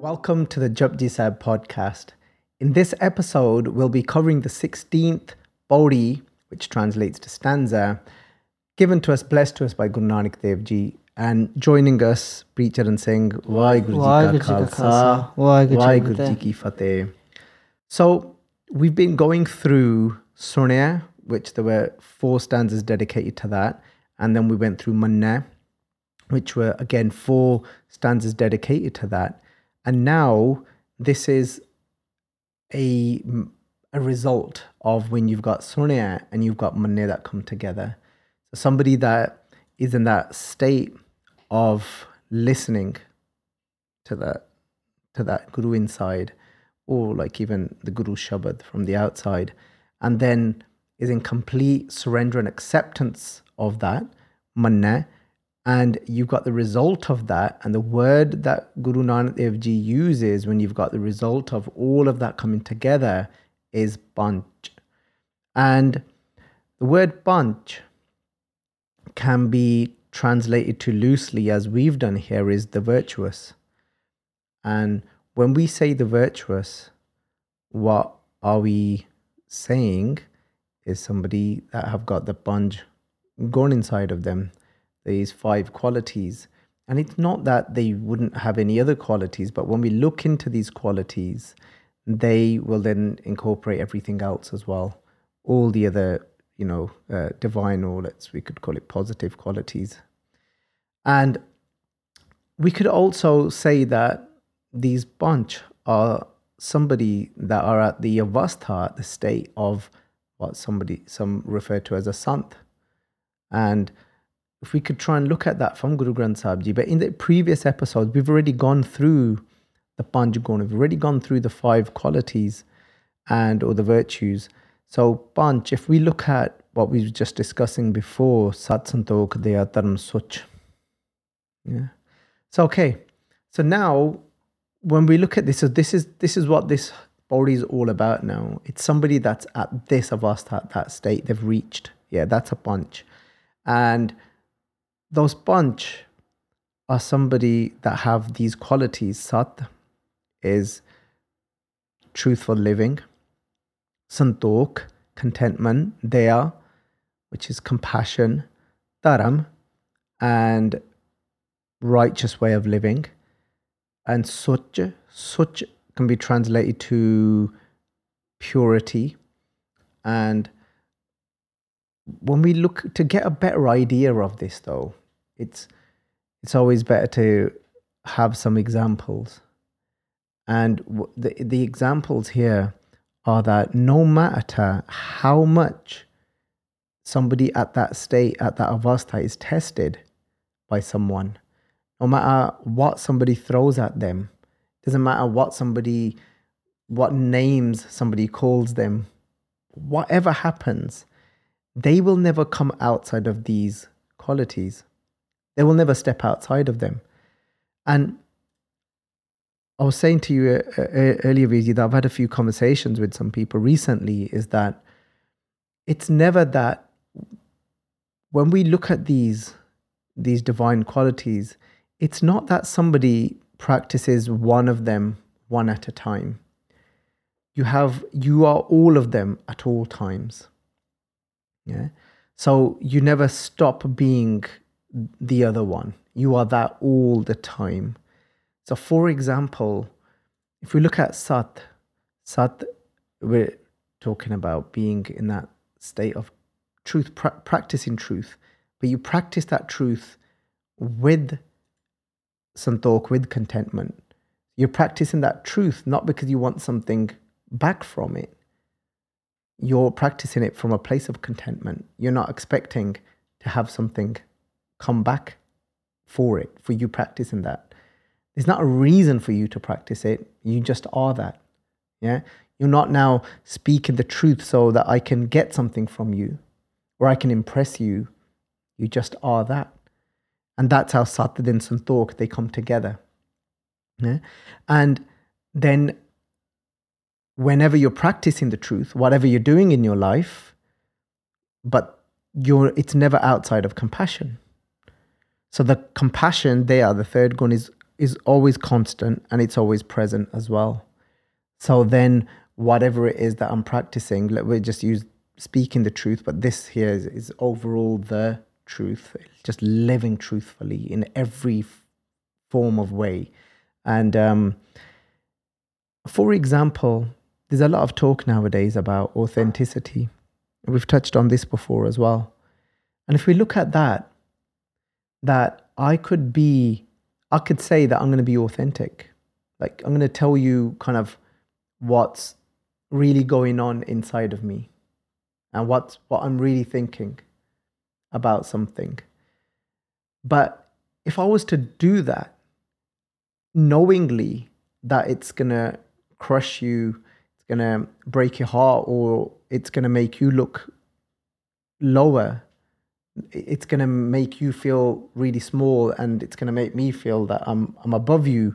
Welcome to the Japji Sahib podcast. In this episode, we'll be covering the 16th Pauri, which translates to stanza, given to us, blessed to us by Guru Nanak Dev Ji. And joining us, Preacharan Singh, Vaheguru Ji Ka Khalsa, Vaheguru Ji Ki Fateh. So, we've been going through Sunaya, which there were four stanzas dedicated to that. And then we went through Manna, which were again four stanzas dedicated to that. And now this is a, a result of when you've got Sunaya and you've got Manna that come together. So somebody that is in that state of listening to that to that Guru inside, or like even the Guru Shabad from the outside, and then is in complete surrender and acceptance of that, manna, and you've got the result of that. And the word that Guru Nanak Dev Ji uses when you've got the result of all of that coming together is Panch. And the word Panch can be translated to loosely as we've done here is the virtuous. And when we say the virtuous, what are we saying is somebody that have got the Panch gone inside of them, these five qualities. And it's not that they wouldn't have any other qualities, but when we look into these qualities, they will then incorporate everything else as well. All the other, you know, uh, divine, or let's we could call it positive qualities. And we could also say that these Panch are somebody that are at the avastha, the state of what somebody some refer to as a sant. And if we could try and look at that from Guru Granth Sahib Ji, but in the previous episodes, we've already gone through the Panch we've already gone through the five qualities and or the virtues. So Panch, if we look at what we were just discussing before, Sat Santok Daya Dharm Such. Yeah. So okay. So now when we look at this, so this is this is what this body is all about now. It's somebody that's at this avastha, that state they've reached. Yeah, that's a Panch. And those Panch are somebody that have these qualities. Sat is truthful living, santok, contentment, daya, which is compassion, dharam, and righteous way of living, and such, such can be translated to purity and when we look to get a better idea of this though it's it's always better to have some examples. And the the examples here are that no matter how much somebody at that state at that avastha is tested by someone no matter what somebody throws at them doesn't matter what somebody, what names somebody calls them, whatever happens, they will never come outside of these qualities. They will never step outside of them. And I was saying to you uh, uh, earlier, Vizi, that I've had a few conversations with some people recently, is that it's never that when we look at these these divine qualities, it's not that somebody practices one of them one at a time. You have you are all of them at all times. Yeah. So you never stop being the other one. You are that all the time. So for example, if we look at Sat, Sat, we're talking about being in that state of truth, pra- practicing truth, but you practice that truth with santok with contentment. You're practicing that truth not because you want something back from it. You're practicing it from a place of contentment. You're not expecting to have something come back for it, for you practicing that. There's not a reason for you to practice it. You just are that. Yeah. You're not now speaking the truth so that I can get something from you or I can impress you. You just are that. And that's how and Santok, they come together. Yeah? And then whenever you're practicing the truth, whatever you're doing in your life, but you're it's never outside of compassion. So the compassion there, the third gun is is always constant and it's always present as well. So then, whatever it is that I'm practicing, let we just use speaking the truth, but this here is, is overall the truth, just living truthfully in every form of way. And um, for example, there's a lot of talk nowadays about authenticity. We've touched on this before as well. And if we look at that, that I could be, I could say that I'm going to be authentic. Like, I'm going to tell you kind of what's really going on inside of me and what's what I'm really thinking about something. But if I was to do that knowingly that it's going to crush you, to break your heart, or it's going to make you look lower, it's going to make you feel really small, and it's going to make me feel that I'm, I'm above you,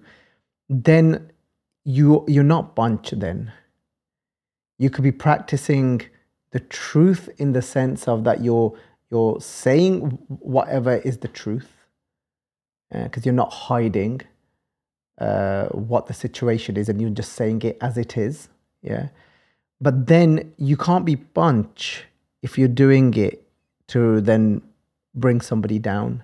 then you, you're not Panch then. You could be practicing the truth in the sense of that you're you're saying whatever is the truth because uh, you're not hiding uh, what the situation is and you're just saying it as it is yeah. But then you can't be Panch if you're doing it to then bring somebody down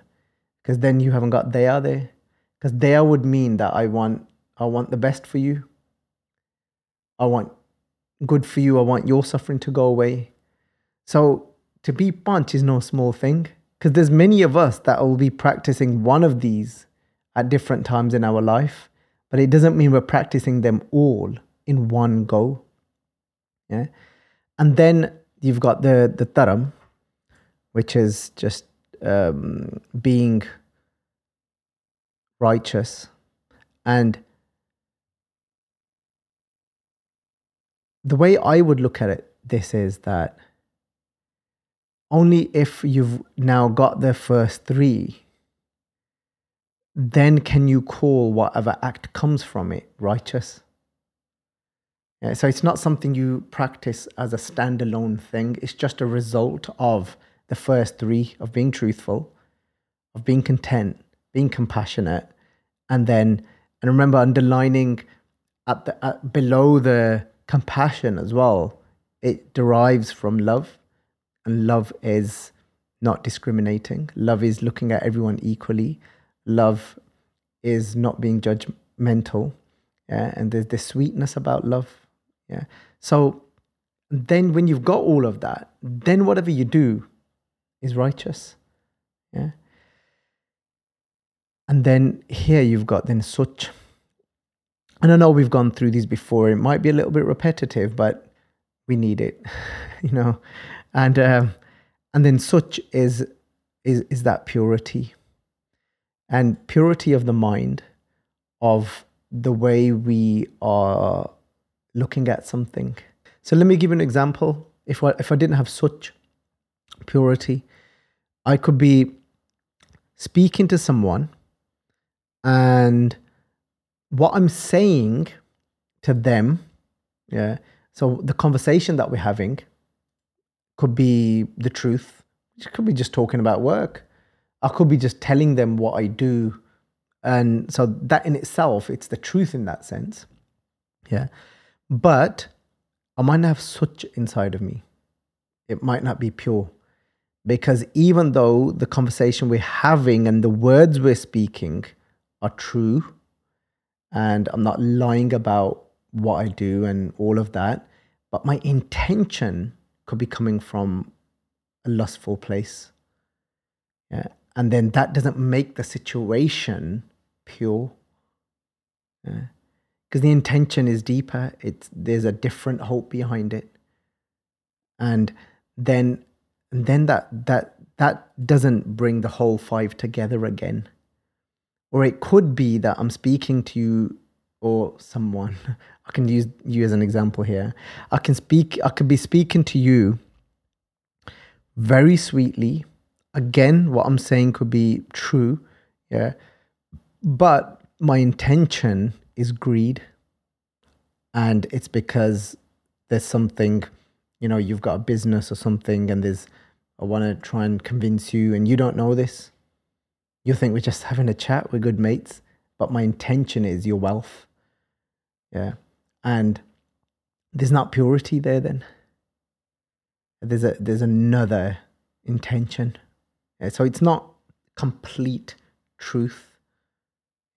because then you haven't got they are there. Because there would mean that i want i want the best for you. I want good for you. I want your suffering to go away. So to be Panch is no small thing because there's many of us that will be practicing one of these at different times in our life but it doesn't mean we're practicing them all in one go yeah and then you've got the the dharam which is just um, being righteous and the way i would look at it this is that only if you've now got the first three, then can you call whatever act comes from it righteous. Yeah, so it's not something you practice as a standalone thing. It's just a result of the first three of being truthful, of being content, being compassionate, and then and remember underlining at the at, below the compassion as well. It derives from love. And love is not discriminating. Love is looking at everyone equally. Love is not being judgmental. Yeah. And there's this sweetness about love. Yeah. So then when you've got all of that, then whatever you do is righteous. Yeah. And then here you've got then such. And I know we've gone through these before. It might be a little bit repetitive, but we need it, you know and um, and then such is is is that purity and purity of the mind of the way we are looking at something so let me give you an example if I, if I didn't have such purity i could be speaking to someone and what i'm saying to them yeah so the conversation that we're having could be the truth. It could be just talking about work. I could be just telling them what I do. And so that in itself, it's the truth in that sense. Yeah. But I might not have such inside of me. It might not be pure. Because even though the conversation we're having and the words we're speaking are true, and I'm not lying about what I do and all of that, but my intention could be coming from a lustful place. Yeah. And then that doesn't make the situation pure. Yeah. Because the intention is deeper. It's there's a different hope behind it. And then and then that that that doesn't bring the whole five together again. Or it could be that I'm speaking to you or someone. I can use you as an example here. I can speak, I could be speaking to you very sweetly. Again, what I'm saying could be true. Yeah. But my intention is greed. And it's because there's something, you know, you've got a business or something, and there's, I want to try and convince you, and you don't know this. You think we're just having a chat, we're good mates but my intention is your wealth. Yeah. And there's not purity there then. There's a there's another intention. Yeah, so it's not complete truth.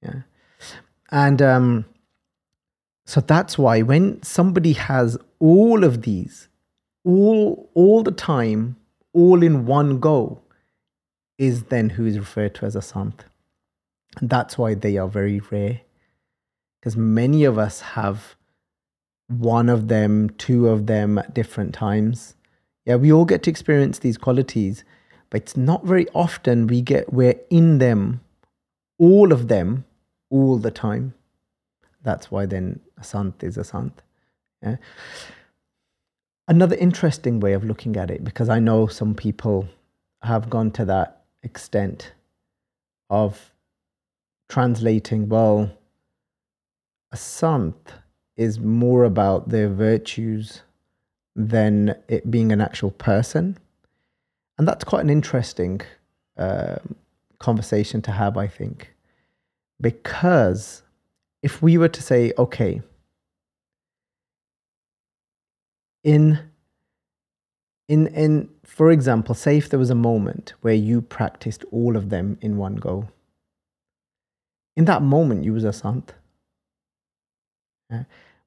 Yeah. And um so that's why when somebody has all of these, all all the time, all in one go, is then who is referred to as a sant. And that's why they are very rare. Because many of us have one of them, two of them at different times. Yeah, we all get to experience these qualities, but it's not very often we get we're in them, all of them, all the time. That's why then a sant is a sant. Yeah. Another interesting way of looking at it, because I know some people have gone to that extent of translating, well, a sant is more about their virtues than it being an actual person. And that's quite an interesting uh, conversation to have, I think. Because if we were to say, okay, in in in for example, say if there was a moment where you practiced all of them in one go. In that moment, you was a sant. Yeah.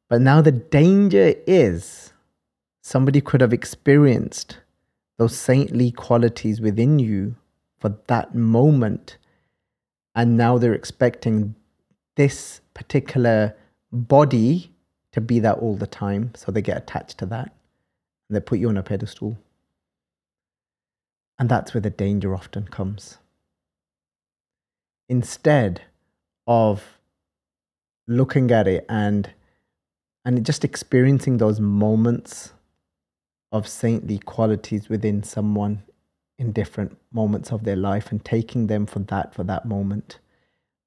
But now the danger is somebody could have experienced those saintly qualities within you for that moment. And now they're expecting this particular body to be that all the time. So they get attached to that and they put you on a pedestal. And that's where the danger often comes. Instead of looking at it and and just experiencing those moments of saintly qualities within someone in different moments of their life and taking them for that for that moment.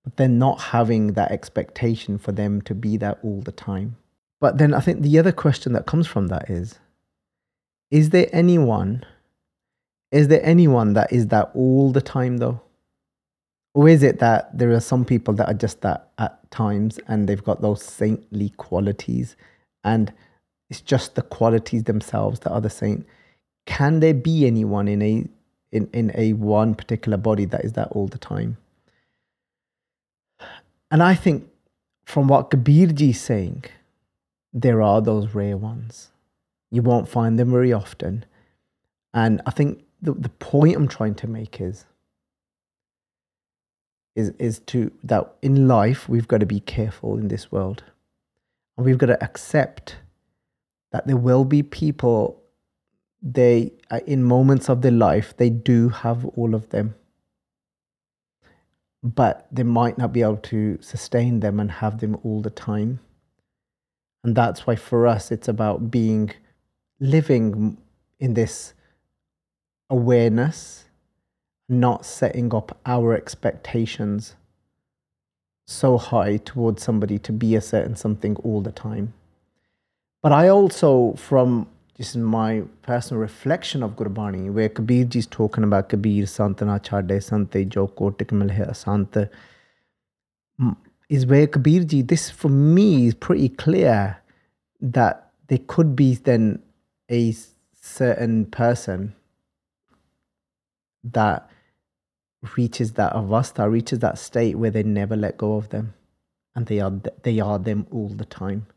But then not having that expectation for them to be that all the time. But then i think the other question that comes from that is is there anyone is there anyone that is that all the time though? Or is it that there are some people that are just that at times and they've got those saintly qualities and it's just the qualities themselves that are the saint? Can there be anyone in a in, in a one particular body that is that all the time? And I think from what Kabirji is saying, there are those rare ones. You won't find them very often. And I think the, the point I'm trying to make is is is to that in life we've got to be careful in this world and we've got to accept that there will be people they uh, in moments of their life they do have all of them but they might not be able to sustain them and have them all the time and that's why for us it's about being living in this awareness not setting up our expectations so high towards somebody to be a certain something all the time. But I also, from just my personal reflection of Gurbani, where Kabir ji is talking about Kabir Santana Chade Sante Jo Kotik Milhe Sant, is where Kabir ji, this for me is pretty clear that there could be then a certain person that reaches that avastha, reaches that state where they never let go of them, and they are they are them all the time.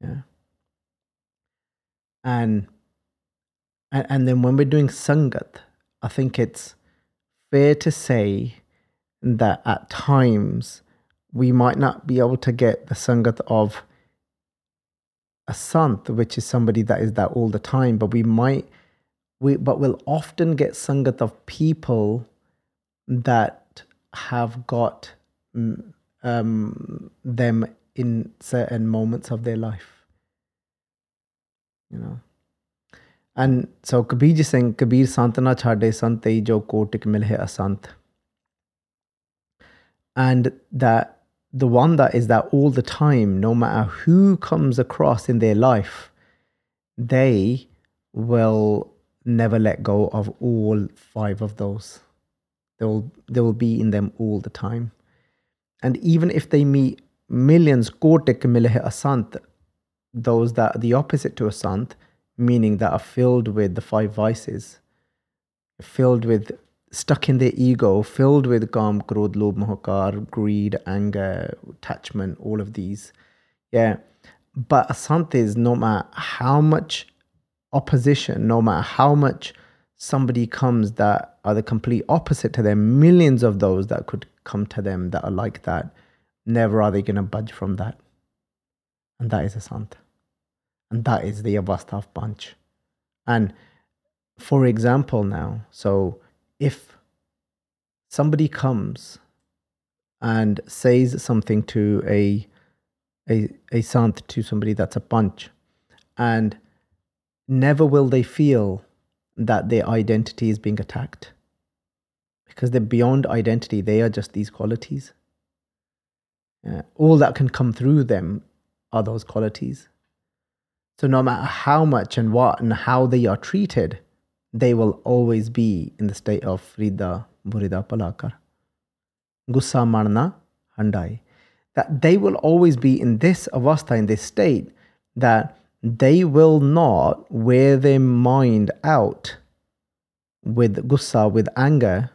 Yeah. And and, and then when we're doing sangat, I think it's fair to say that at times we might not be able to get the sangat of a sant, which is somebody that is that all the time, but we might we but we'll often get sangat of people that have got mm, um, them in certain moments of their life. You know. And so Kabir saying, Kabir Santana chade sante jo kotik milhe asant. And that the one that is that all the time, no matter who comes across in their life, they will never let go of all five of those. They will, they will be in them all the time. And even if they meet millions, kotik milhe asant, those that are the opposite to asant, meaning that are filled with the five vices, filled with stuck in their ego, filled with kam, krodh, lobh, mohakar, greed, anger, attachment, all of these. Yeah. But asant is no matter how much opposition, no matter how much somebody comes that are the complete opposite to them, millions of those that could come to them that are like that, never are they going to budge from that. And that is a sant. And that is the Avastav Panch. And for example, now, so if somebody comes and says something to a a, a sant to somebody that's a Panch and never will they feel that their identity is being attacked because they're beyond identity, they are just these qualities. Uh, all that can come through them are those qualities. So, no matter how much and what and how they are treated, they will always be in the state of Farida, Burida, Palakar. Gussa Marna, Handai. That they will always be in this avastha, in this state, that they will not wear their mind out with gussa, with anger,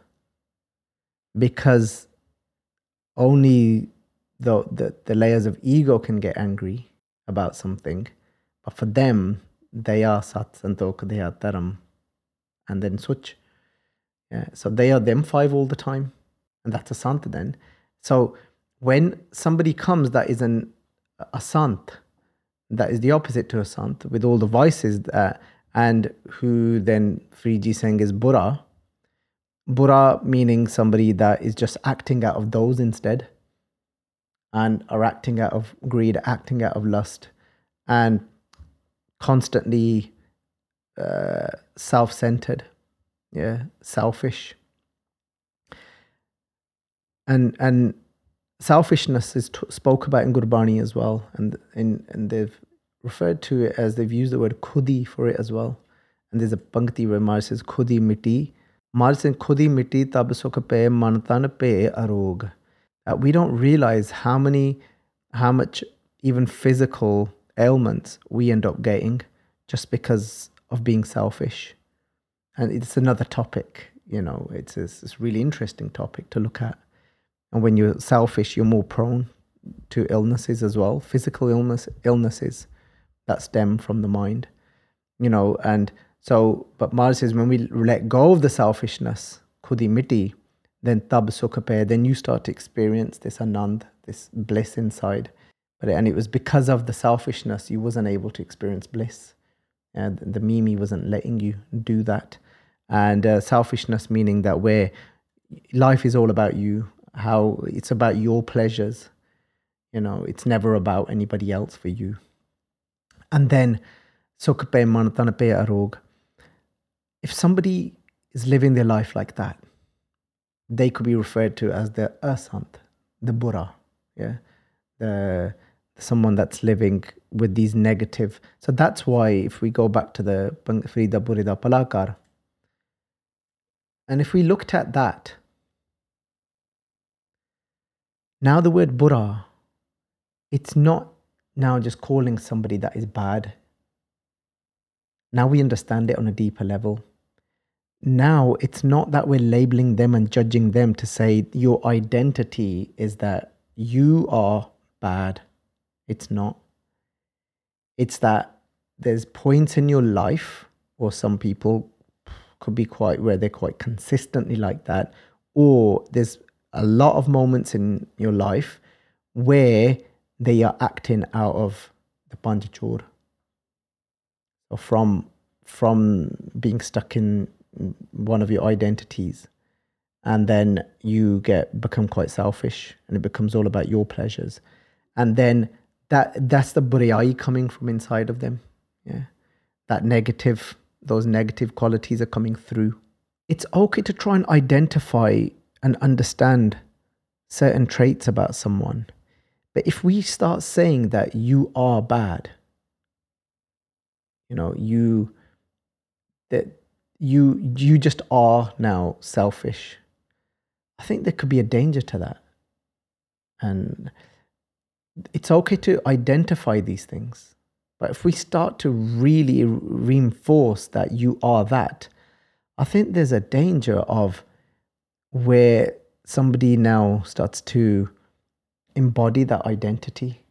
because only the, the, the layers of ego can get angry about something. But for them, they are sat, santok, they are dharam, and then switch. Yeah, so they are them five all the time, and that's a sant then. So when somebody comes that is an a sant, that is the opposite to a sant, with all the vices that, and who then Friji saying is bura. Bura meaning somebody that is just acting out of those instead, and are acting out of greed, acting out of lust, and constantly uh, self-centered, yeah, selfish, and and selfishness is t- spoke about in Gurbani as well, and in and they've referred to it as they've used the word khudi for it as well. And there's a pankti where Mar says khudi miti. Mar says khudi miti tab sukh pe pe arog. Uh, we don't realize how many, how much even physical ailments we end up getting just because of being selfish. And it's another topic, you know, it's a, it's a really interesting topic to look at. And when you're selfish, you're more prone to illnesses as well, physical illness, illnesses that stem from the mind, you know. And so, but Mars says when we let go of the selfishness, kudi miti, then tab sukhape, then you start to experience this anand, this bliss inside. But and it was because of the selfishness you wasn't able to experience bliss, and the mimi wasn't letting you do that. And uh, selfishness meaning that where life is all about you, how it's about your pleasures. You know, it's never about anybody else for you. And then. If somebody is living their life like that, they could be referred to as the asant, the bura, yeah, the someone that's living with these negative. So that's why if we go back to the Farida Burida Palakar, and if we looked at that, now the word bura, it's not now just calling somebody that is bad. Now we understand it on a deeper level. Now it's not that we're labeling them and judging them to say your identity is that you are bad. It's not. It's that there's points in your life, or some people could be quite where they're quite consistently like that, or there's a lot of moments in your life where they are acting out of the panchachur. or from from being stuck in one of your identities, and then you get become quite selfish, and it becomes all about your pleasures, and then that that's the buriyai coming from inside of them. Yeah, that negative, those negative qualities are coming through. It's okay to try and identify and understand certain traits about someone but if we start saying that you are bad, you know, you that you you just are now selfish. I think there could be a danger to that. And it's okay to identify these things. But if we start to really reinforce that you are that, I think there's a danger of where somebody now starts to embody that identity.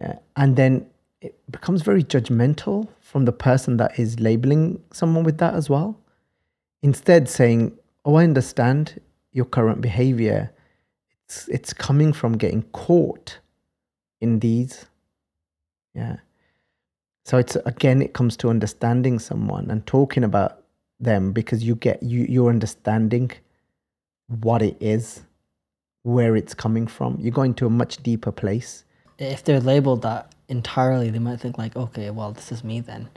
Yeah. And then it becomes very judgmental from the person that is labeling someone with that as well. Instead, saying, Oh, I understand your current behavior. It's, it's coming from getting caught in these. Yeah. So it's again, it comes to understanding someone and talking about them because you get you you're understanding what it is, where it's coming from. You're going to a much deeper place. If they're labeled that entirely, they might think like, okay, well, this is me then.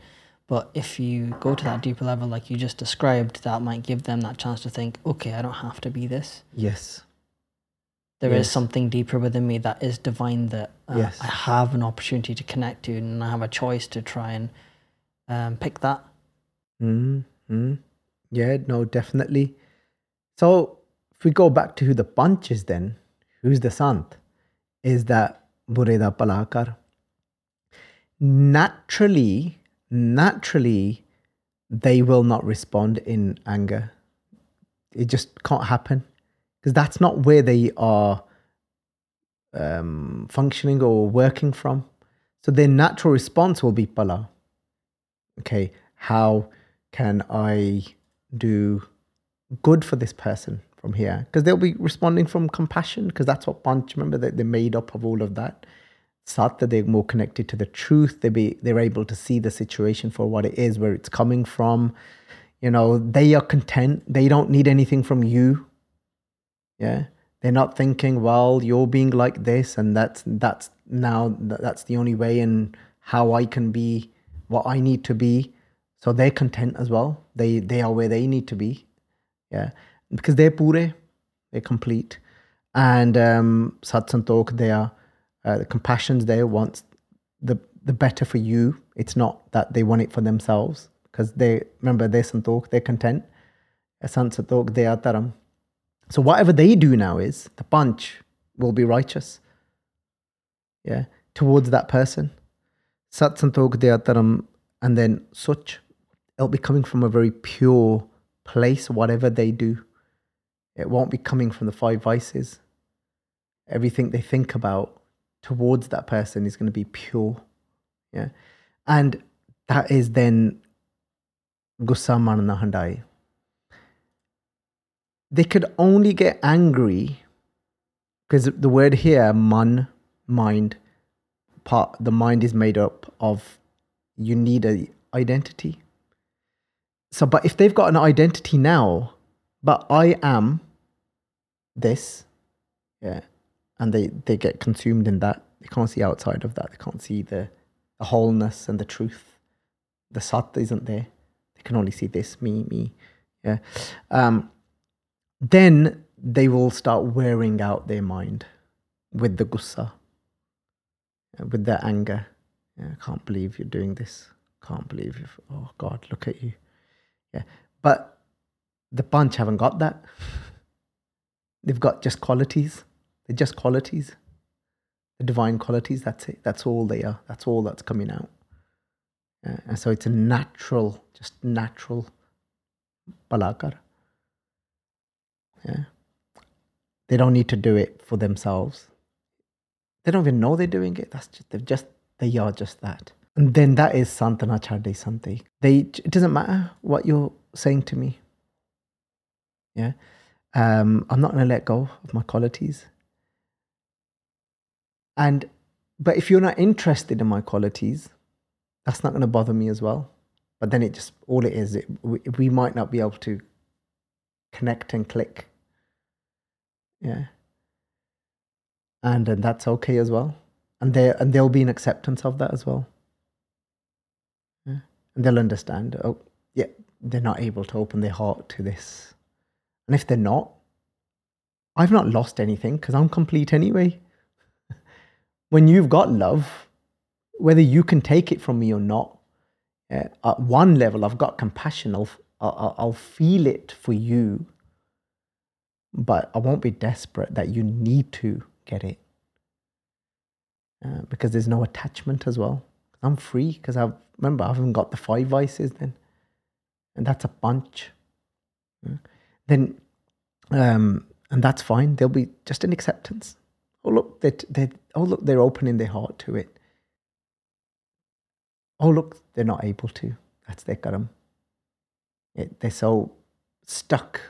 But if you go to that deeper level, like you just described, that might give them that chance to think, okay, I don't have to be this. Yes. There yes. is something deeper within me that is divine that uh, yes. I have an opportunity to connect to, and I have a choice to try and um, pick that. Mm-hmm. Yeah, no, definitely. So if we go back to who the Panch is, then who's the sant? Is that Bureda Palakar? naturally, naturally, they will not respond in anger. It just can't happen because that's not where they are um, functioning or working from. So their natural response will be pala. Okay, how can I do good for this person from here? Because they'll be responding from compassion because that's what Panch. Remember that they're made up of all of that sat that they're more connected to the truth they be they're able to see the situation for what it is where it's coming from you know they are content they don't need anything from you yeah? They're not thinking well you're being like this and that's that's now that's the only way and how i can be what i need to be. So they're content as well. They they are where they need to be. Yeah? Because they're pure. They're complete. And um sat santok they are uh, the compassion's there wants the the better for you. It's not that they want it for themselves because they remember they're santok, they're content. Sansatok, they are dharam. So whatever they do now is the Panch will be righteous. Yeah, towards that person. Sat santok dharam, and then such. It'll be coming from a very pure place, whatever they do. It won't be coming from the five vices. Everything they think about towards that person is going to be pure. Yeah. And that is then gussa manana handai. They could only get angry because the word here, man, mind, part the mind is made up of you need a identity. So, but if they've got an identity now, but I am this, yeah, and they they get consumed in that. They can't see outside of that. They can't see the the wholeness and the truth. The sat isn't there. They can only see this me me. Yeah. Um, then they will start wearing out their mind with the gussa, with their anger. Yeah, I can't believe you're doing this. Can't believe you. Oh God, look at you. Yeah, but the Panch haven't got that. They've got just qualities. They're just qualities. The divine qualities, that's it. That's all they are. That's all that's coming out. Uh, and so it's a natural, just natural balakar. Yeah. They don't need to do it for themselves. They don't even know they're doing it. That's just they're just they are just that. And then that is Santana Charde Santi. They it doesn't matter what you're saying to me. Yeah. Um, I'm not gonna let go of my qualities. And but if you're not interested in my qualities, that's not going to bother me as well. But then it just all it is, it, we, we might not be able to connect and click. Yeah. And and that's okay as well. And there and there'll be an acceptance of that as well. Yeah. And they'll understand, oh yeah, they're not able to open their heart to this. And if they're not, I've not lost anything because I'm complete anyway when you've got love, whether you can take it from me or not, uh, at one level, I've got compassion. I'll, I'll, I'll feel it for you. but I won't be desperate that you need to get it uh, because there's no attachment as well. I'm free because I remember I haven't got the five vices then, and that's a Panch. Yeah. Then, um, and that's fine. There'll be just an acceptance. Oh look, they oh look, they're opening their heart to it. Oh look, they're not able to. That's their karam. It, they're so stuck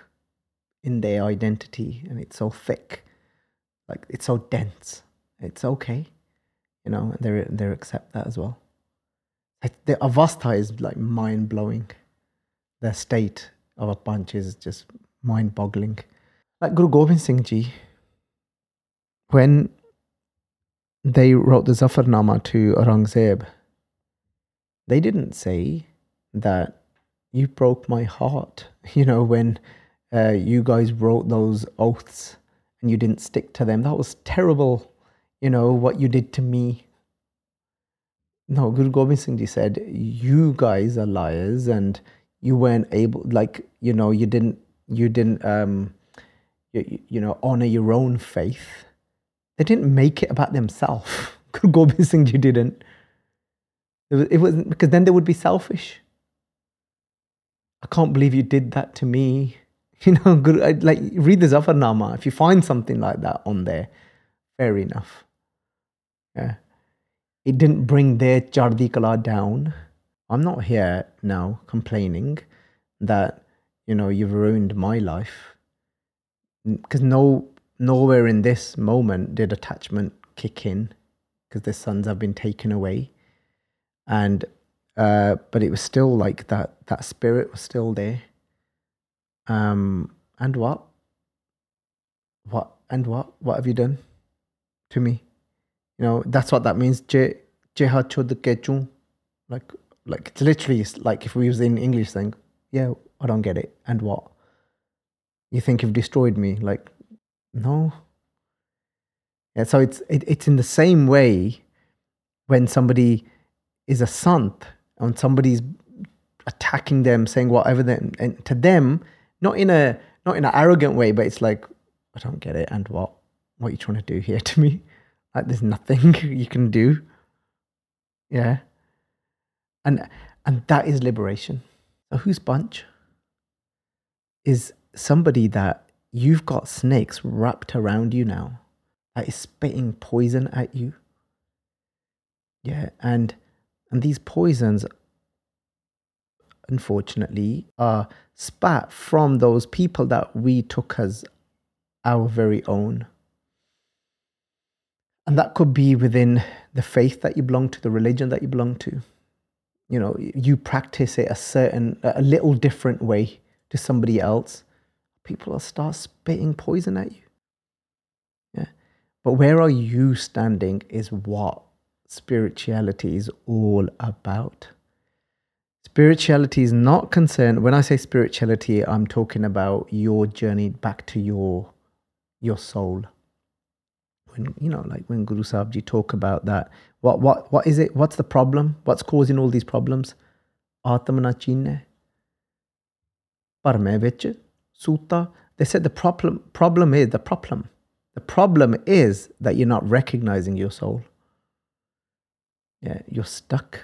in their identity, and it's so thick, like it's so dense. It's okay you know, they they accept that as well. The avastha is like mind blowing. The state of a Panch is just mind boggling. Like Guru Gobind Singh Ji, when they wrote the Zafarnama to Aurangzeb, they didn't say that you broke my heart. You know, when uh, you guys wrote those oaths and you didn't stick to them, that was terrible you know, what you did to me. No, Guru Gobind Singh Ji said, you guys are liars and you weren't able, like, you know, you didn't, you didn't, um, you, you know, honor your own faith. They didn't make it about themselves. Guru Gobind Singh Ji didn't. It, was, it wasn't, because then they would be selfish. I can't believe you did that to me. You know, like read the Zafarnama. If you find something like that on there, fair enough. Yeah. It didn't bring their Chardi Kala down. I'm not here now complaining that, you know, you've ruined my life. Because no, nowhere in this moment did attachment kick in because their sons have been taken away. And, uh, but it was still like that, that spirit was still there. Um, and what? What? And what? What have you done to me? You know, that's what that means. Je. Like like it's literally like if we use in English thing, Yeah, I don't get it. And what? You think you've destroyed me? Like, no. Yeah, so it's it, it's in the same way when somebody is a sant and somebody's attacking them, saying whatever them and to them, not in a not in an arrogant way, but it's like, I don't get it, and what? What are you trying to do here to me? Like there's nothing you can do. Yeah. And and that is liberation. So whose Panch is somebody that you've got snakes wrapped around you now that is spitting poison at you. Yeah, and and these poisons unfortunately are spat from those people that we took as our very own. And that could be within the faith that you belong to, the religion that you belong to. You know, you practice it a certain, a little different way to somebody else. People will start spitting poison at you. Yeah. But where are you standing is what spirituality is all about. Spirituality is not concerned, when I say spirituality, I'm talking about your journey back to your your soul. When you know, like when Guru Sahib talk about that, what what what is it? What's the problem? What's causing all these problems? Atmana chinne. Parme sutta. They said the problem problem is the problem. The problem is that you're not recognizing your soul yeah, you're stuck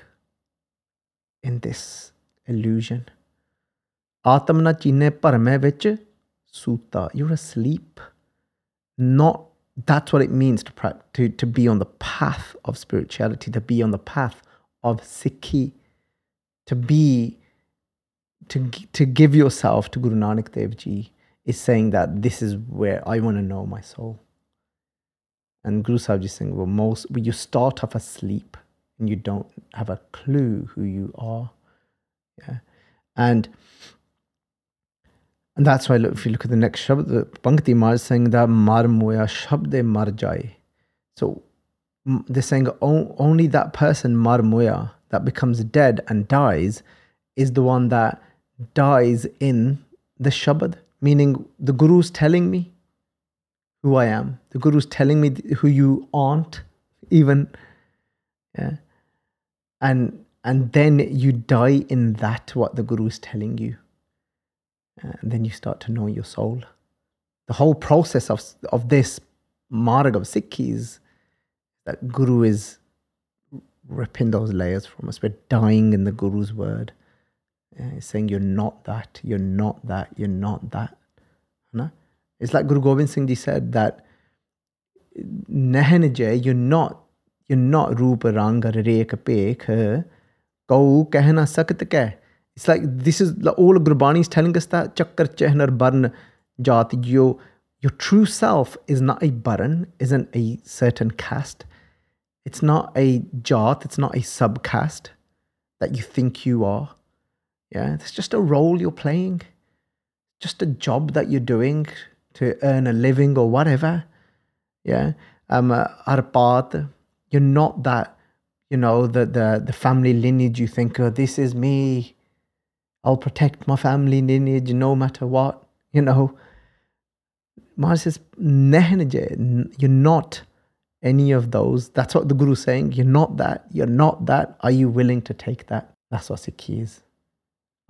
in this illusion. Atamna chine parme vich sutta. You're asleep. Not that's what it means to, to, to be on the path of spirituality, to be on the path of Sikhi, to be, to, to give yourself to Guru Nanak Dev Ji is saying that this is where I want to know my soul. And Guru Sahib Ji saying, well, most, you start off asleep and you don't have a clue who you are. Yeah. And and that's why look, if you look at the next Shabd, the Pankti is saying that Mar Moya Shabde Mar Jai. So they're saying only that person, Mar Moya, that becomes dead and dies, is the one that dies in the Shabad, meaning the Guru's telling me who I am. The Guru's telling me who you aren't, even. Yeah. And and then you die in that what the guru is telling you and then you start to know your soul. the whole process of of this marg of Sikhis that Guru is ripping those layers from us. We're dying in the Guru's word. He's saying you're not that, you're not that, you're not that. No? It's like Guru Gobind Singh Ji said that you're not you're not Rupa Ranga Rek Pekh Kau. It's like this is all of Gurbani is telling us that Chakar Chehnar Barn Jat your your true self is not a baran, isn't a certain caste. It's not a jat, it's not a subcaste that you think you are. Yeah, it's just a role you're playing, just a job that you're doing to earn a living or whatever. Yeah, um, uh, Arpat, you're not that, you know, the, the, the family lineage you think, oh, this is me. I'll protect my family lineage no matter what, you know. Maharaj says, you're not any of those. That's what the Guru's saying. You're not that. You're not that. Are you willing to take that? That's what Sikhi is.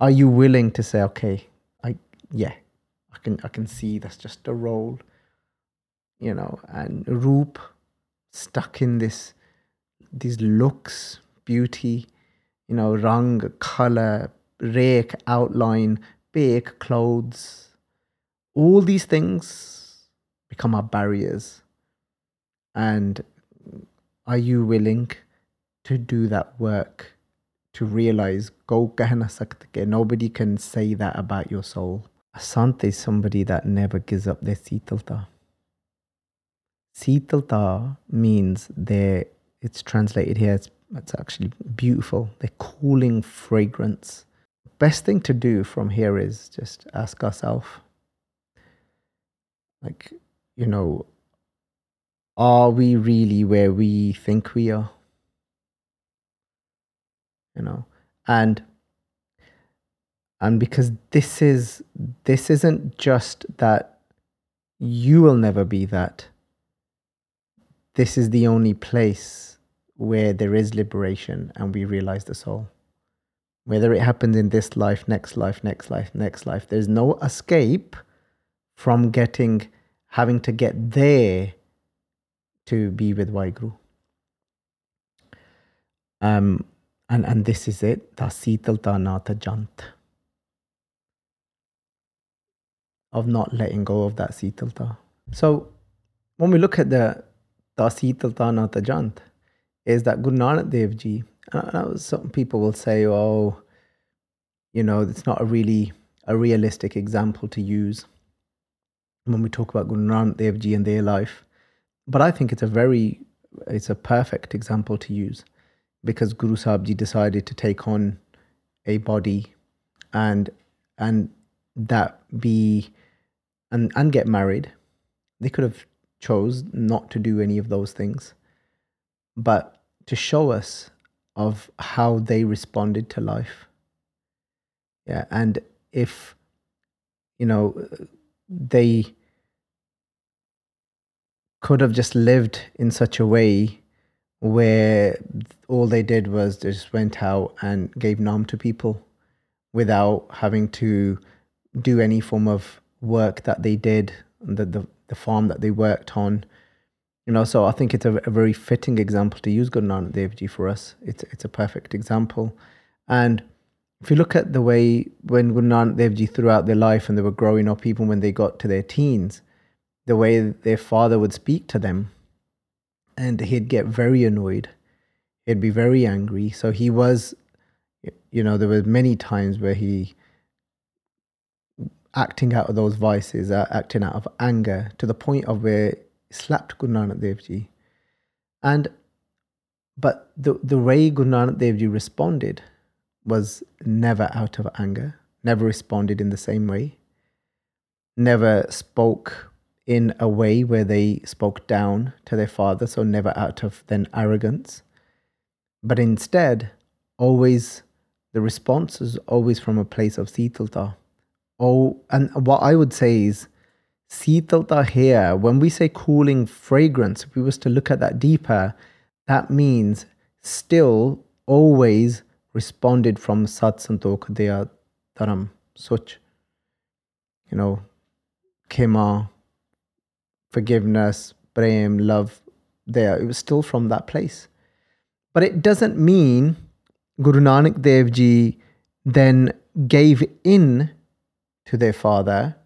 Are you willing to say, okay, I yeah, I can I can see that's just a role, you know, and Roop stuck in this these looks, beauty, you know, rang, color, rake, outline, bake, clothes, all these things become our barriers. And are you willing to do that work to realize go kahna sakte nobody can say that about your soul. Asante is somebody that never gives up their sitalta sitalta means they it's translated here it's, it's actually beautiful the cooling fragrance best thing to do from here is just ask ourselves like you know are we really where we think we are? You know, and and because this is this isn't just that you will never be that. This is the only place where there is liberation and we realize the soul. Whether it happens in this life, next life, next life, next life, there's no escape from getting having to get there to be with Waheguru. Um, and, and this is it, the sitalta nata jant. Of not letting go of that sitalta. So when we look at the Tasitalta Nata Jant, is that Guru Nanak Dev Ji, some people will say, oh, you know, it's not a really a realistic example to use when we talk about Guru Nanak Dev Ji and their life but I think it's a very, it's a perfect example to use because Guru Sahib Ji decided to take on a body and and that be and and get married. They could have chose not to do any of those things, but to show us of how they responded to life. Yeah, and if you know they could have just lived in such a way where all they did was just went out and gave nam to people without having to do any form of work that they did, the, the, the farm that they worked on. You know, so I think it's a, a very fitting example to use Guru Nanak Dev Ji for us. It's, it's a perfect example. And if you look at the way when Guru Nanak Dev Ji throughout their life and they were growing up, even when they got to their teens, the way their father would speak to them. And he'd get very annoyed. He'd be very angry. So he was, you know, there were many times where he, acting out of those vices, uh, acting out of anger to the point of where he slapped Guru Nanak Dev Ji. And, but the, the way Guru Nanak Dev Ji responded was never out of anger, never responded in the same way, never spoke in a way where they spoke down to their father, so never out of then arrogance, but instead, always the response is always from a place of sitalta. Oh, and what I would say is sitalta here, when we say cooling fragrance, if we was to look at that deeper, that means still always responded from sat santok dharam, such, you know, kema, forgiveness, prem, love there. It was still from that place. But it doesn't mean Guru Nanak Dev Ji then gave in to their father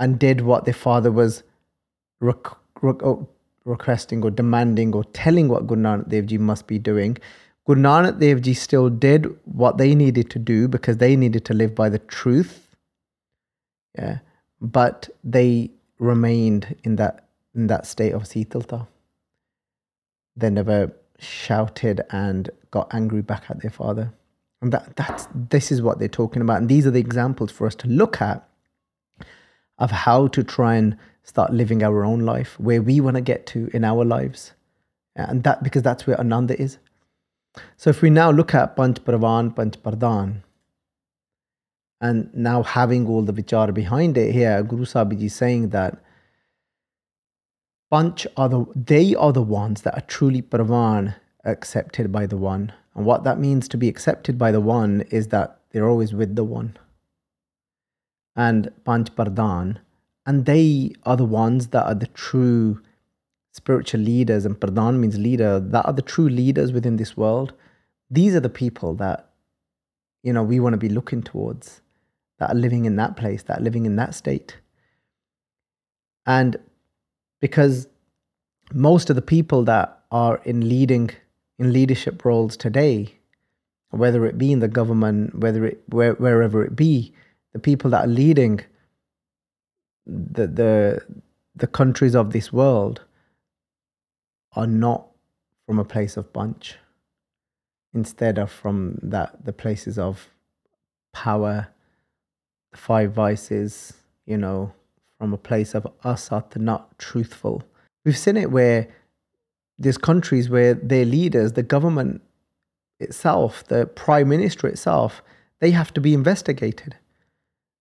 and did what their father was rec- rec- oh, requesting or demanding or telling what Guru Nanak Dev Ji must be doing. Guru Nanak Dev Ji still did what they needed to do because they needed to live by the truth. Yeah. But they remained in that in that state of sitalta. They never shouted and got angry back at their father. And that that's this is what they're talking about. And these are the examples for us to look at of how to try and start living our own life, where we want to get to in our lives. And that because that's where Ananda is. So if we now look at Panch Pravan, Panch Pradhan, and now having all the vichar behind it here, Guru Sahib is saying that Panch are the they are the ones that are truly Pravan accepted by the one. And what that means to be accepted by the one is that they're always with the one. And Panch Pradhan, and they are the ones that are the true spiritual leaders, and Pradhan means leader, that are the true leaders within this world. These are the people that, you know, we want to be looking towards, that are living in that place, that are living in that state. And because most of the people that are in leading in leadership roles today, whether it be in the government, whether it where, wherever it be, the people that are leading the the the countries of this world are not from a place of panch. Instead of from that the places of power, the five vices, you know, from a place of asat, not truthful. We've seen it where there's countries where their leaders, the government itself, the prime minister itself, they have to be investigated.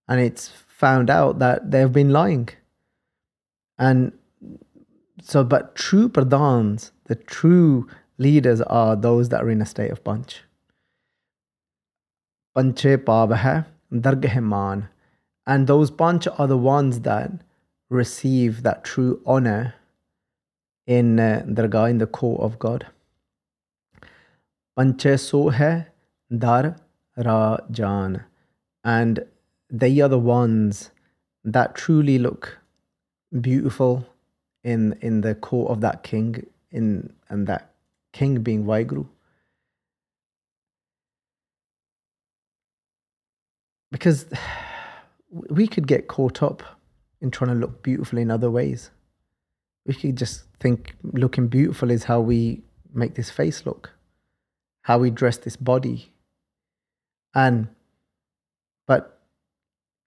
And it's found out that they've been lying. And so, but true pradhans, the true leaders are those that are in a state of panch. Panche pavaha, dargah man. And those panch are the ones that receive that true honor in uh, in the court of God. Panche so dar rajan. And they are the ones that truly look beautiful in in the court of that king in and that king being Waheguru. Because we could get caught up in trying to look beautiful in other ways. We could just think looking beautiful is how we make this face look, how we dress this body. And but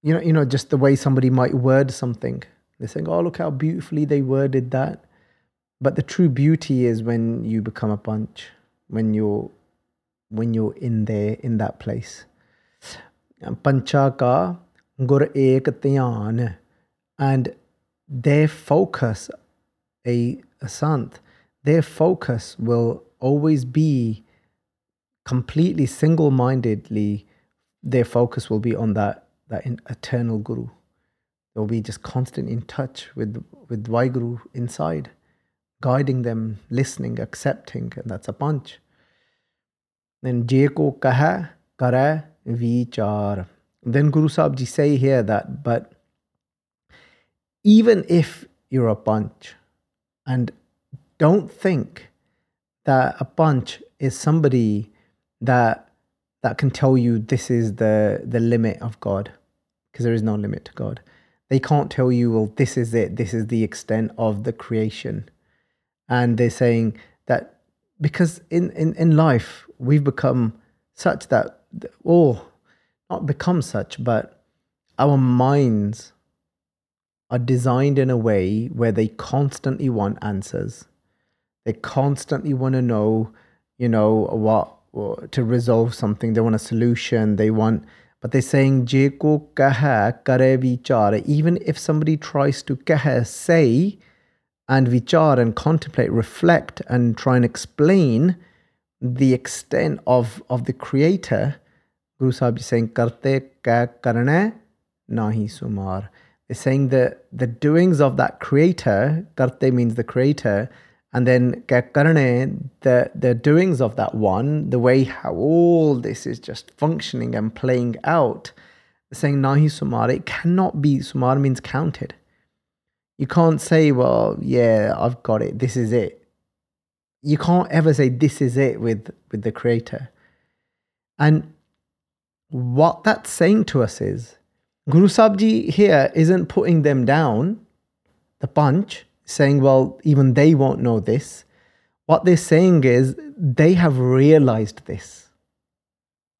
you know, you know, just the way somebody might word something. They're saying, "Oh, look how beautifully they worded that." But the true beauty is when you become a panch, when you're when you're in there in that place. Pancha ka gur ek and their focus, a, a sant, their focus will always be completely single-mindedly. Their focus will be on that that eternal guru. They'll be just constant in touch with with Waheguru inside, guiding them, listening, accepting, and that's a panch. Then je ko kaha kare vichar. Then Guru Sahib Ji say here that, but even if you're a panch, and don't think that a panch is somebody that that can tell you this is the the limit of God, because there is no limit to God. They can't tell you, well, this is it, this is the extent of the creation. And they're saying that because in, in, in life we've become such that or not become such, but our minds are designed in a way where they constantly want answers. They constantly want to know, you know, what to resolve something. They want a solution. They want, but they're saying je ko kaha kare vichar. Even if somebody tries to kaha say and vichar and contemplate, reflect and try and explain the extent of of the creator, Guru Sahib is saying karte ka karna nahi sumar. They're saying that the doings of that creator, karte means the creator, and then karne, the, the doings of that one, the way how all this is just functioning and playing out, saying nahi sumar, it cannot be, sumar means counted. You can't say, well, yeah, I've got it, this is it. You can't ever say this is it with, with the creator. And what that's saying to us is Guru Sabji here isn't putting them down, the panch, saying, well, even they won't know this. What they're saying is they have realized this.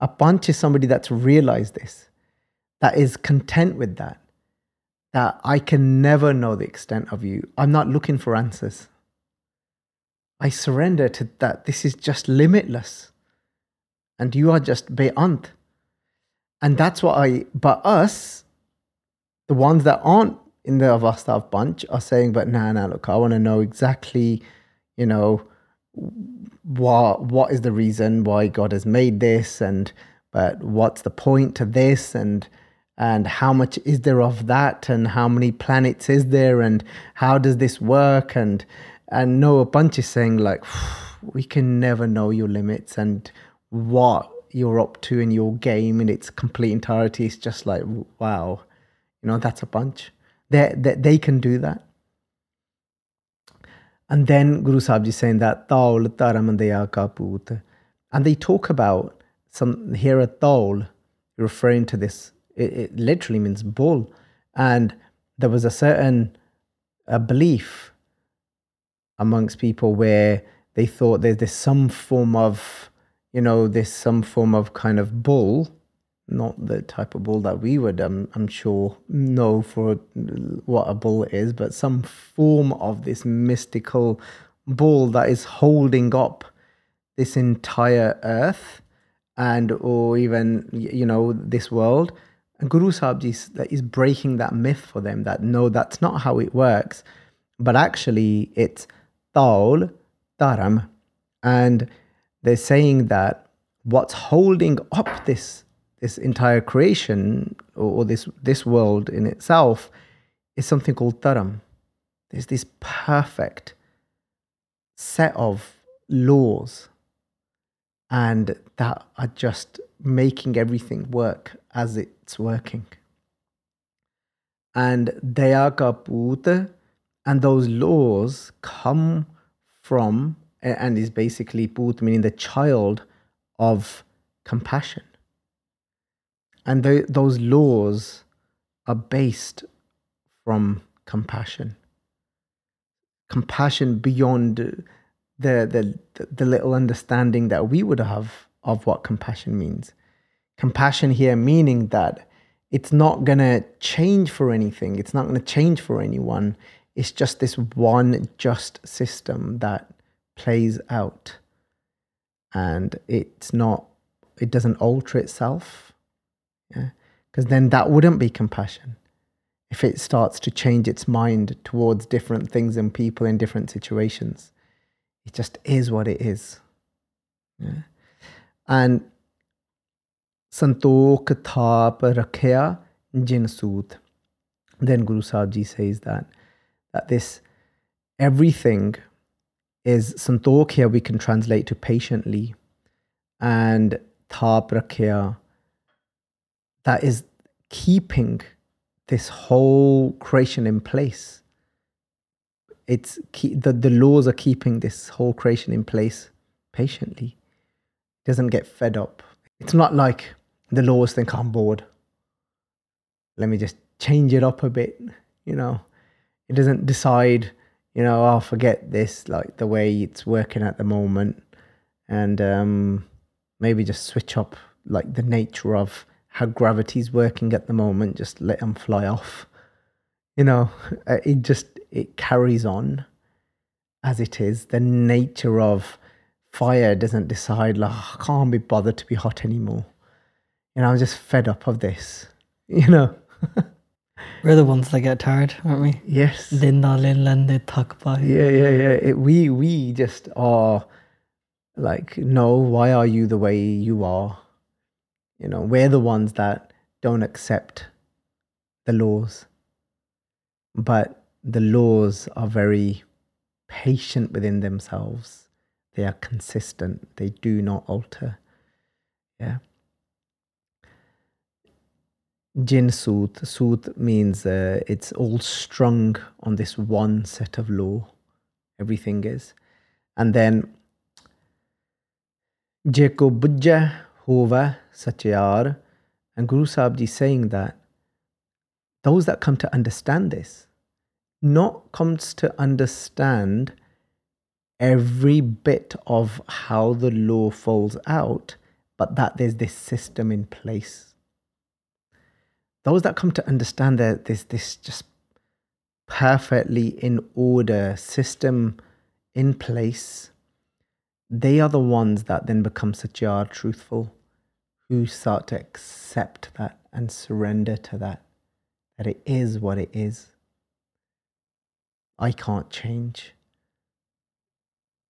A panch is somebody that's realized this, that is content with that, that I can never know the extent of you. I'm not looking for answers. I surrender to that. This is just limitless. And you are just beyond. And that's what I, but us, the ones that aren't in the Avastav panch are saying, but nah, nah, look, I want to know exactly, you know, what what is the reason why God has made this, and but what's the point to this, and and how much is there of that, and how many planets is there, and how does this work, and and no, a panch is saying like, we can never know your limits and what you're up to in your game in its complete entirety. It's just like, wow, you know, that's a panch. They, they, they can do that. And then Guru Sahib is saying that Taul Kaput. And they talk about some here at Taul, referring to this, it, it, literally means bull. And there was a certain a belief amongst people where they thought there's, there's some form of, you know, this some form of kind of bull not the type of bull that we would, I'm sure, know for what a bull is, but some form of this mystical bull that is holding up this entire earth and or even you know this world. And guru sahib is, is breaking that myth for them that no that's not how it works. But actually it's taul dharam. And they're saying that what's holding up this this entire creation or, or this this world in itself is something called dharam. There's this perfect set of laws and that are just making everything work as it's working. And Daya Kaput, and those laws come from, and is basically Put meaning the child of compassion. And th- those laws are based from compassion. Compassion beyond the, the, the little understanding that we would have of what compassion means. Compassion here meaning that it's not going to change for anything, it's not going to change for anyone. It's just this one just system that plays out. And it's not, it doesn't alter itself yeah? Because then that wouldn't be compassion. If it starts to change its mind towards different things and people in different situations, it just is what it is. Yeah? And Santok Thap Rakhya. Then Guru Sahib Ji says that that this everything is Santok here we can translate to patiently and Thap Rakhya that is keeping this whole creation in place. It's the, the laws are keeping this whole creation in place patiently. It doesn't get fed up. It's not like the laws think I'm bored. Let me just change it up a bit. You know, it doesn't decide, you know, I'll oh, forget this, like the way it's working at the moment, and um, maybe just switch up like the nature of how gravity's working at the moment, just let them fly off. You know, uh, it just it carries on as it is. The nature of fire doesn't decide like oh, I can't be bothered to be hot anymore. You know, I'm just fed up of this. You know. We're the ones that get tired, aren't we? Yes. Yeah, yeah, yeah. It, we we just are like, no, why are you the way you are? You know, we're the ones that don't accept the laws. but the laws are very patient within themselves. They are consistent. They do not alter. Yeah. Jin Sooth. Sooth means uh, it's all strung on this one set of law. Everything is. And then Jeko Bujja Hova Satyar. And Guru Sahib Ji saying that those that come to understand this, not comes to understand every bit of how the law folds out, but that there's this system in place. Those that come to understand that there's this just perfectly in order system in place, they are the ones that then become satyar, truthful, who start to accept that and surrender to that, that it is what it is. I can't change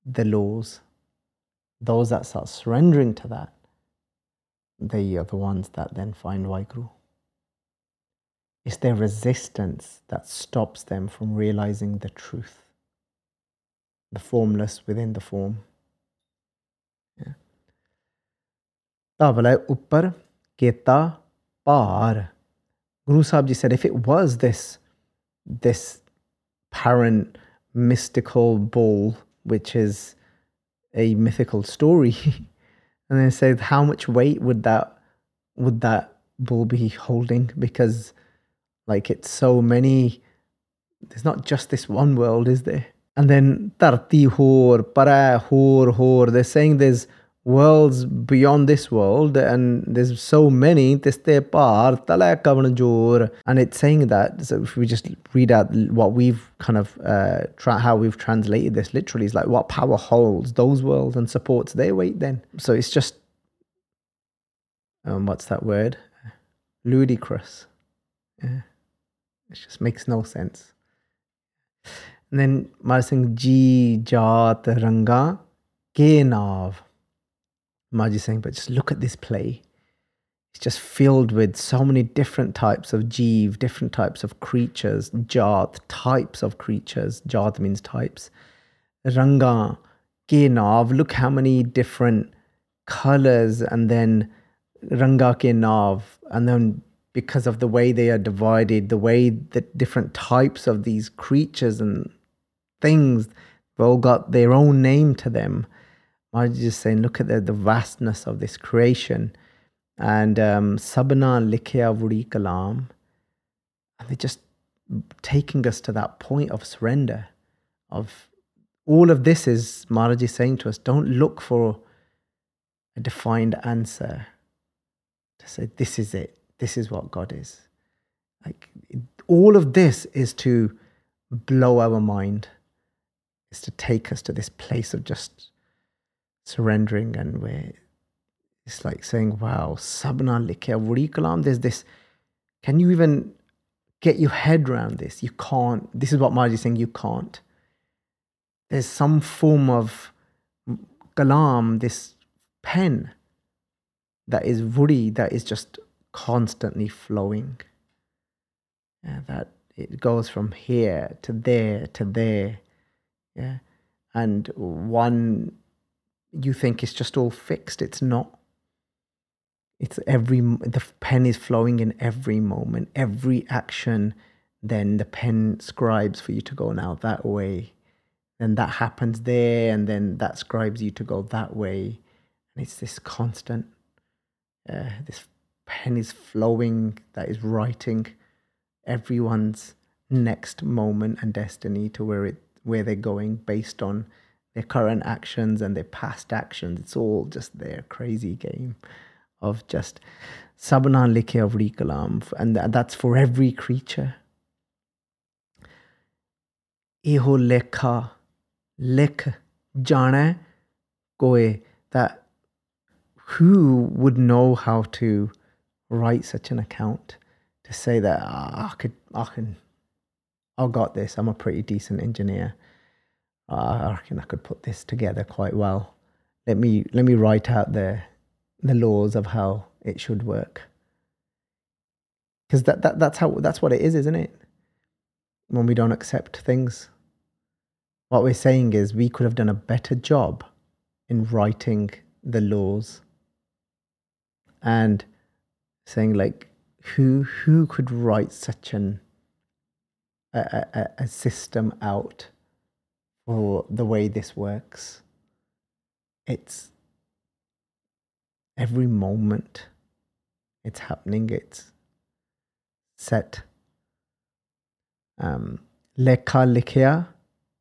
the laws. Those that start surrendering to that, they are the ones that then find Waheguru. It's their resistance that stops them from realizing the truth, the formless within the form. Er Upar Keta Par. Guru Sahib said, if it was this, this apparent mystical ball, which is a mythical story, and then say how much weight would that would that ball be holding? Because like it's so many. There's not just this one world, is there? And then tarti hor, para hor hor. They're saying there's worlds beyond this world and there's so many and it's saying that so if we just read out what we've kind of uh, tra- how we've translated this literally is like what power holds those worlds and supports their weight then? So it's just um, what's that word? Ludicrous. Yeah. It just makes no sense. And then Marsing Ji Jat Ranga Ke Nav Maji saying, but just look at this play. It's just filled with so many different types of jeev, different types of creatures, jat, types of creatures. Jat means types. Ranga, Kenav, look how many different colors, and then Ranga Kenav, and then because of the way they are divided, the way that different types of these creatures and things have all got their own name to them. I'm just saying, look at the, the vastness of this creation. And um, Sabna Likhya Vuri Kalam. And they're just taking us to that point of surrender. Of all of this is Maharaji saying to us, don't look for a defined answer. To say, this is it. This is what God is. Like all of this is to blow our mind, is to take us to this place of just surrendering and we're it's like saying, wow, sabna likya kalam. There's this, can you even get your head around this? You can't. This is what Maharaji is saying, you can't. There's some form of kalam, this pen that is vuri, that is just constantly flowing. Yeah, that it goes from here to there to there. Yeah. And one you think it's just all fixed. It's not. It's every the pen is flowing in every moment, every action. Then the pen scribes for you to go now that way. Then that happens there, and then that scribes you to go that way. And it's this constant. Uh, this pen is flowing that is writing everyone's next moment and destiny to where it where they're going based on their current actions and their past actions. It's all just their crazy game of just sabna likhe of kalam, and that's for every creature. Eho lekha, lek jana koe, that who would know how to write such an account to say that oh, I could, I can, I got this. I'm a pretty decent engineer uh, I reckon I could put this together quite well. Let me let me write out the the laws of how it should work. Because that, that that's how that's what it is, isn't it? when we don't accept things. What we're saying is we could have done a better job in writing the laws and saying like who who could write such an a, a, a system out for the way this works. It's every moment it's happening it's set um lekha likhya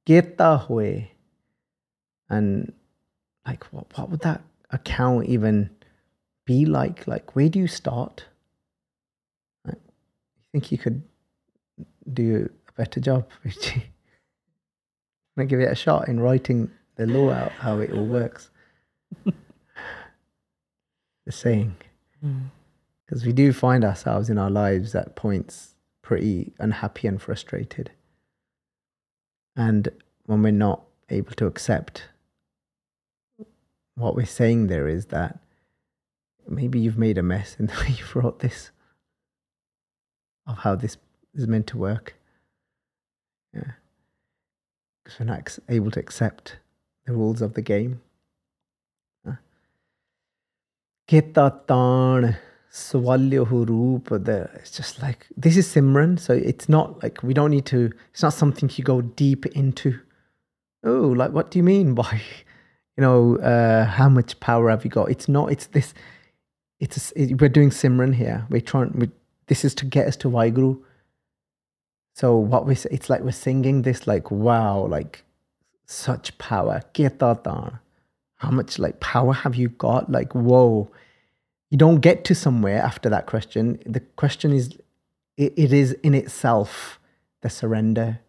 keta hue and like what, what would that account even be like? Like where do you start? You think you could do a better job Richie? I'm gonna give it a shot in writing the law out how it all works the saying hmm. because we do find ourselves in our lives at points pretty unhappy and frustrated and when we're not able to accept what we're saying there is that maybe you've made a mess in the way you've wrote this of how this is meant to work. Yeah. Because we're not able to accept the rules of the game. Swalyo hurup. The it's just like this is Simran, so it's not like we don't need to. It's not something you go deep into. Oh, like what do you mean by, you know, uh, how much power have you got? It's not. It's this. It's it, we're doing Simran here. We're trying. We, this is to get us to Waheguru. So what we say—it's like we're singing this like wow like such power. How much like power have you got? Like whoa. You don't get to somewhere after that question. The question is it, it is in itself the surrender.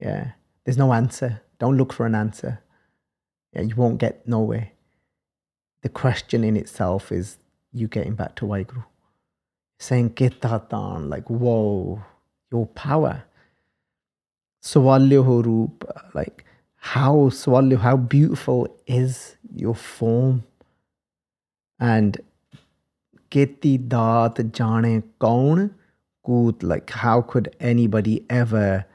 Yeah. There's no answer. Don't look for an answer. Yeah, you won't get nowhere. The question in itself is you getting back to Waheguru. Saying Ketatan, like whoa, your power. Swalyo Horup, like how Swalyo, how beautiful is your form. And Keti Daat Jane Kaun Koot, like how could anybody ever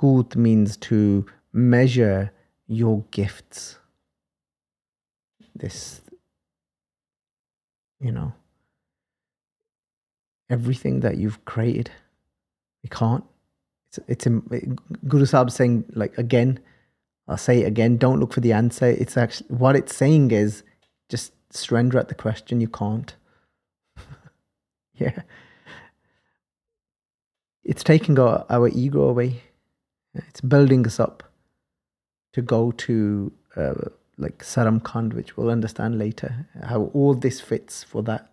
Koot means to measure your gifts. This you know everything that you've created we can't. It's it's guru sahib saying like again i'll say it again don't look for the answer. It's actually what it's saying is just surrender at the question you can't. Yeah. It's taking our, our ego away. It's building us up to go to uh, like Saram Khand, which we'll understand later, how all this fits for that.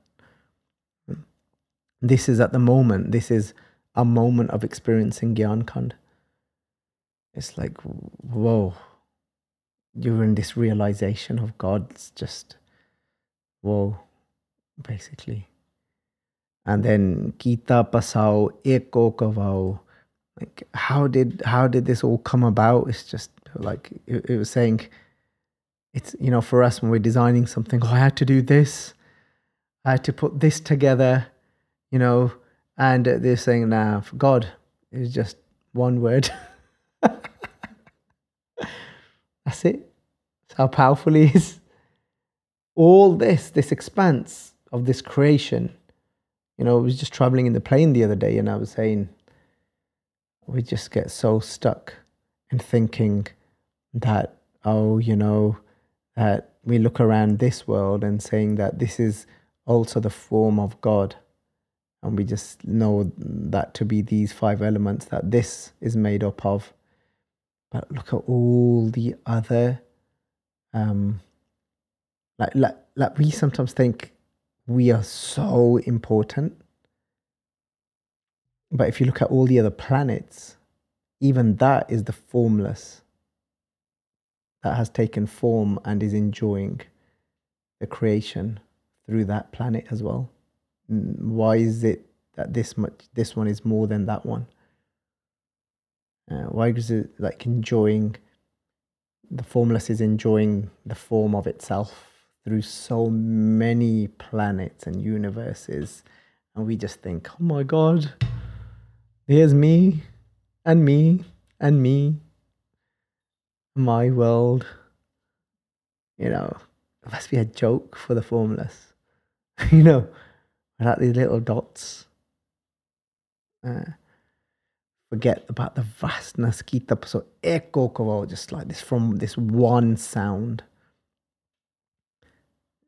This is at the moment, this is a moment of experiencing Gyan. It's like, whoa, you're in this realization of God. It's just, whoa, basically. And then Kita Pasau Eko Kavau. Like how did how did this all come about? It's just like it, it was saying it's you know for us when we're designing something oh, i had to do this i had to put this together you know and they're saying now nah, for god is just one word. That's it. That's how powerful he is. All this this expanse of this creation you know i was just traveling in the plane the other day and i was saying we just get so stuck in thinking that oh you know that we look around this world and saying that this is also the form of God. And we just know that to be these five elements that this is made up of. But look at all the other, um, like, like, like we sometimes think we are so important. But if you look at all the other planets, even that is the formless that has taken form and is enjoying the creation through that planet as well. Why is it that this much this one is more than that one? Uh, why is it like enjoying the formless is enjoying the form of itself through so many planets and universes, and we just think, oh my god, here's me and me and me, my world. You know, it must be a joke for the formless. you know, without these little dots. Uh, forget about the vastness. Kita so echo ko just like this from this one sound.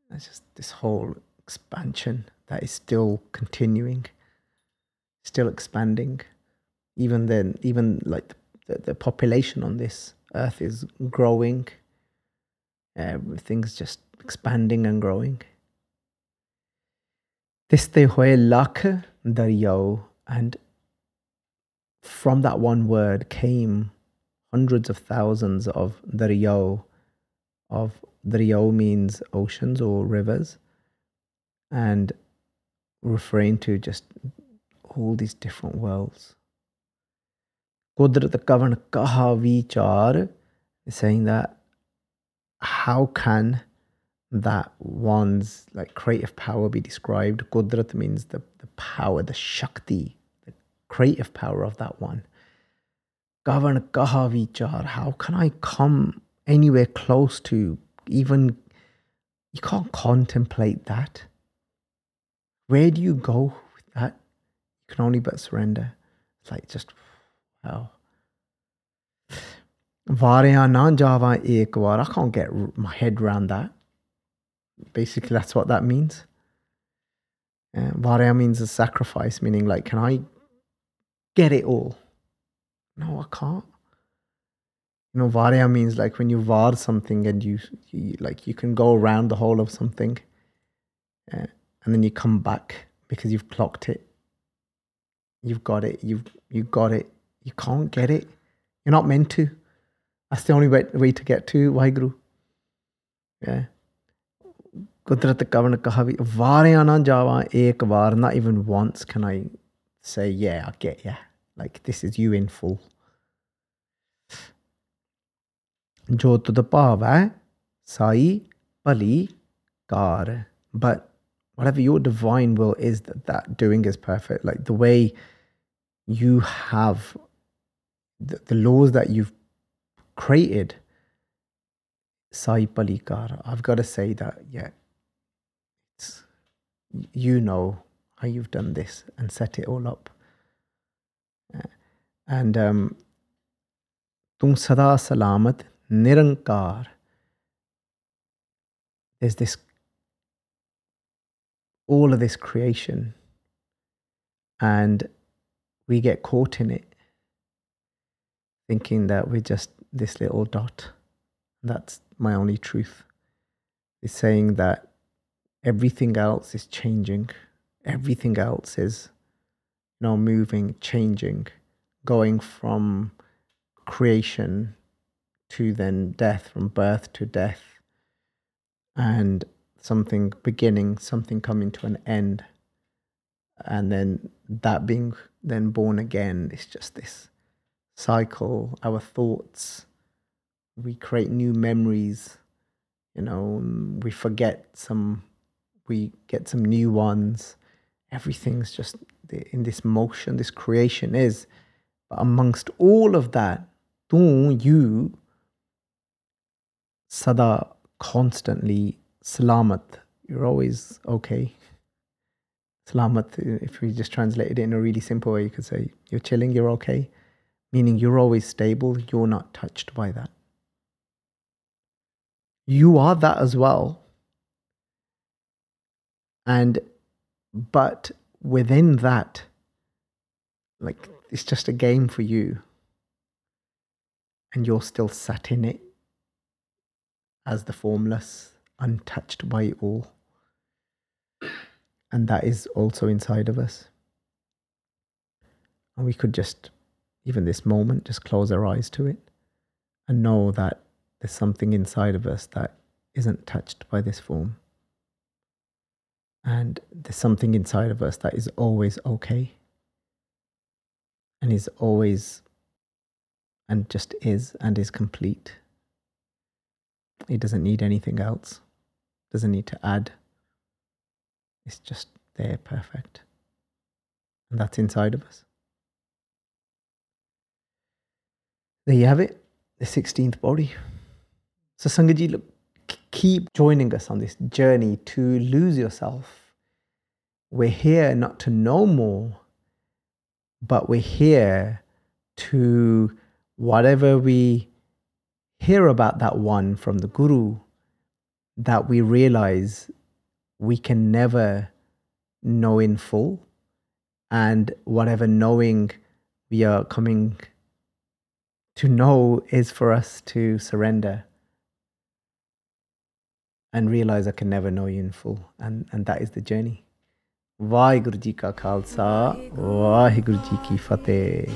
It's just this whole expansion that is still continuing, still expanding. Even then, even like the, the population on this earth is growing. Everything's just expanding and growing. Tiste hoye lakh daryao and from that one word came hundreds of thousands of daryao of daryao means oceans or rivers and referring to just all these different worlds. Qudrat kavan kaha vichar is saying that how can that one's like creative power be described? Qudrat means the, the power, the shakti, the creative power of that one. Govern kaha vichar, how can I come anywhere close to even you can't contemplate that where do you go with that? You can only but surrender. It's like just wow. Varya ekvar. I can't get my head around that. Basically, that's what that means. Uh, Varya means a sacrifice, meaning like, can I get it all? No, I can't. You know, Varya means like when you var something and you, you like you can go around the whole of something. Uh, and then you come back because you've clocked it. You've got it. You've you got it. You can't get it. You're not meant to. That's the only way, way to get to Waheguru. Yeah. Kudrat kavan kahavi varayana java ek var. Not even once can I say, yeah, I get ya. Like this is you in full. To the pava sai pali kar. But whatever your divine will is that that doing is perfect like the way you have the, the laws that you've created sai palikar i've got to say that yeah it's you know how you've done this and set it all up. And um sada salamat nirankar. There's this all of this creation. And we get caught in it thinking that we're just this little dot. That's my only truth. Is saying that everything else is changing everything else is you know moving changing going from creation to then death from birth to death and something beginning, something coming to an end, and then that being then born again is just this cycle. Our thoughts, we create new memories, you know, we forget some, we get some new ones. Everything's just in this motion, this creation is. But amongst all of that, do you sada constantly salamat, you're always okay. Salamat, if we just translate it in a really simple way, you could say, you're chilling, you're okay. Meaning you're always stable, you're not touched by that. You are that as well. And, but within that, like, it's just a game for you. And you're still sat in it as the formless untouched by it all. And that is also inside of us. And we could just, even this moment, just close our eyes to it and know that there's something inside of us that isn't touched by this form. And there's something inside of us that is always okay and is always and just is and is complete. It doesn't need anything else doesn't need to add. It's just there, perfect. And that's inside of us. there you have it, the 16th pauri. So, Sangaji, look, keep joining us on this journey to lose yourself. We're here not to know more, but we're here to whatever we hear about that one from the Guru, that we realize we can never know in full. And whatever knowing we are coming to know is for us to surrender and realize I can never know you in full. And, and that is the journey. Ka Khalsa, Ki Fateh.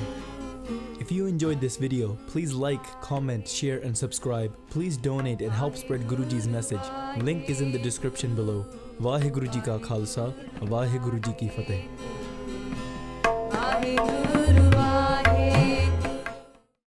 If you enjoyed this video, please like, comment, share and subscribe. Please donate and help spread Guruji's message. Link is in the description below. Vaheguru Ka Khalsa, Vaheguru Ki Fateh.